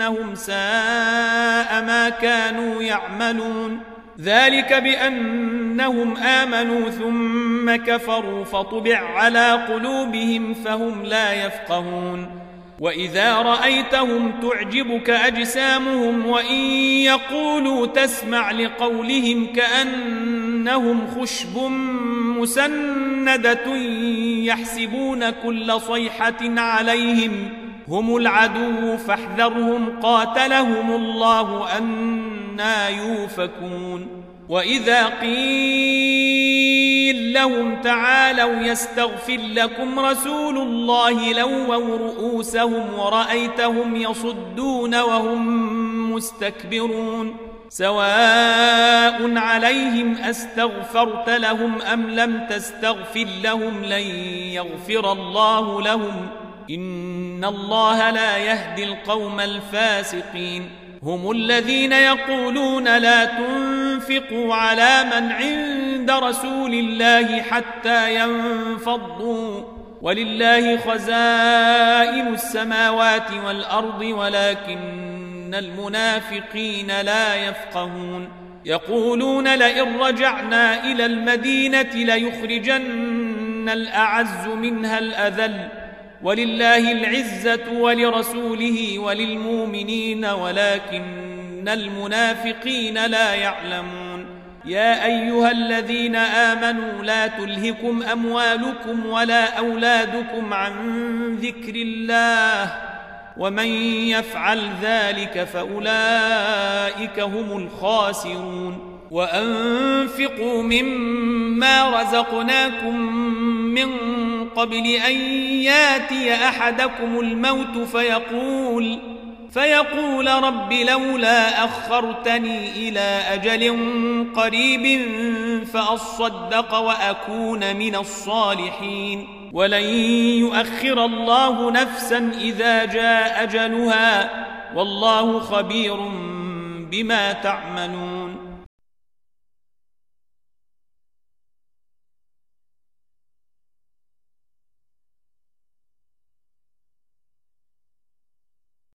إنهم ساء ما كانوا يعملون. ذلك بأنهم آمنوا ثم كفروا فطبع على قلوبهم فهم لا يفقهون. وإذا رأيتهم تعجبك أجسامهم وإن يقولوا تسمع لقولهم كأنهم خشب مسندة يحسبون كل صيحة عليهم هم العدو فاحذرهم قاتلهم الله أنا يوفكون وإذا قيل لهم تعالوا يستغفر لكم رسول الله لووا رؤوسهم ورأيتهم يصدون وهم مستكبرون سواء عليهم أستغفرت لهم أم لم تستغفر لهم لن يغفر الله لهم إن الله لا يهدي القوم الفاسقين هم الذين يقولون لا تنفقوا على من عند رسول الله حتى ينفضوا ولله خزائن السماوات والأرض ولكن المنافقين لا يفقهون يقولون لئن رجعنا إلى المدينة ليخرجن الأعز منها الأذل ولله العزة ولرسوله وللمؤمنين ولكن المنافقين لا يعلمون. يا أيها الذين آمنوا لا تلهكم أموالكم ولا أولادكم عن ذكر الله ومن يفعل ذلك فأولئك هم الخاسرون. وأنفقوا مما رزقناكم من قبل أن ياتي أحدكم الموت فيقول فيقول رب لولا أخرتني إلى أجل قريب فأصدق وأكون من الصالحين. ولن يؤخر الله نفسا إذا جاء أجلها والله خبير بما تعملون.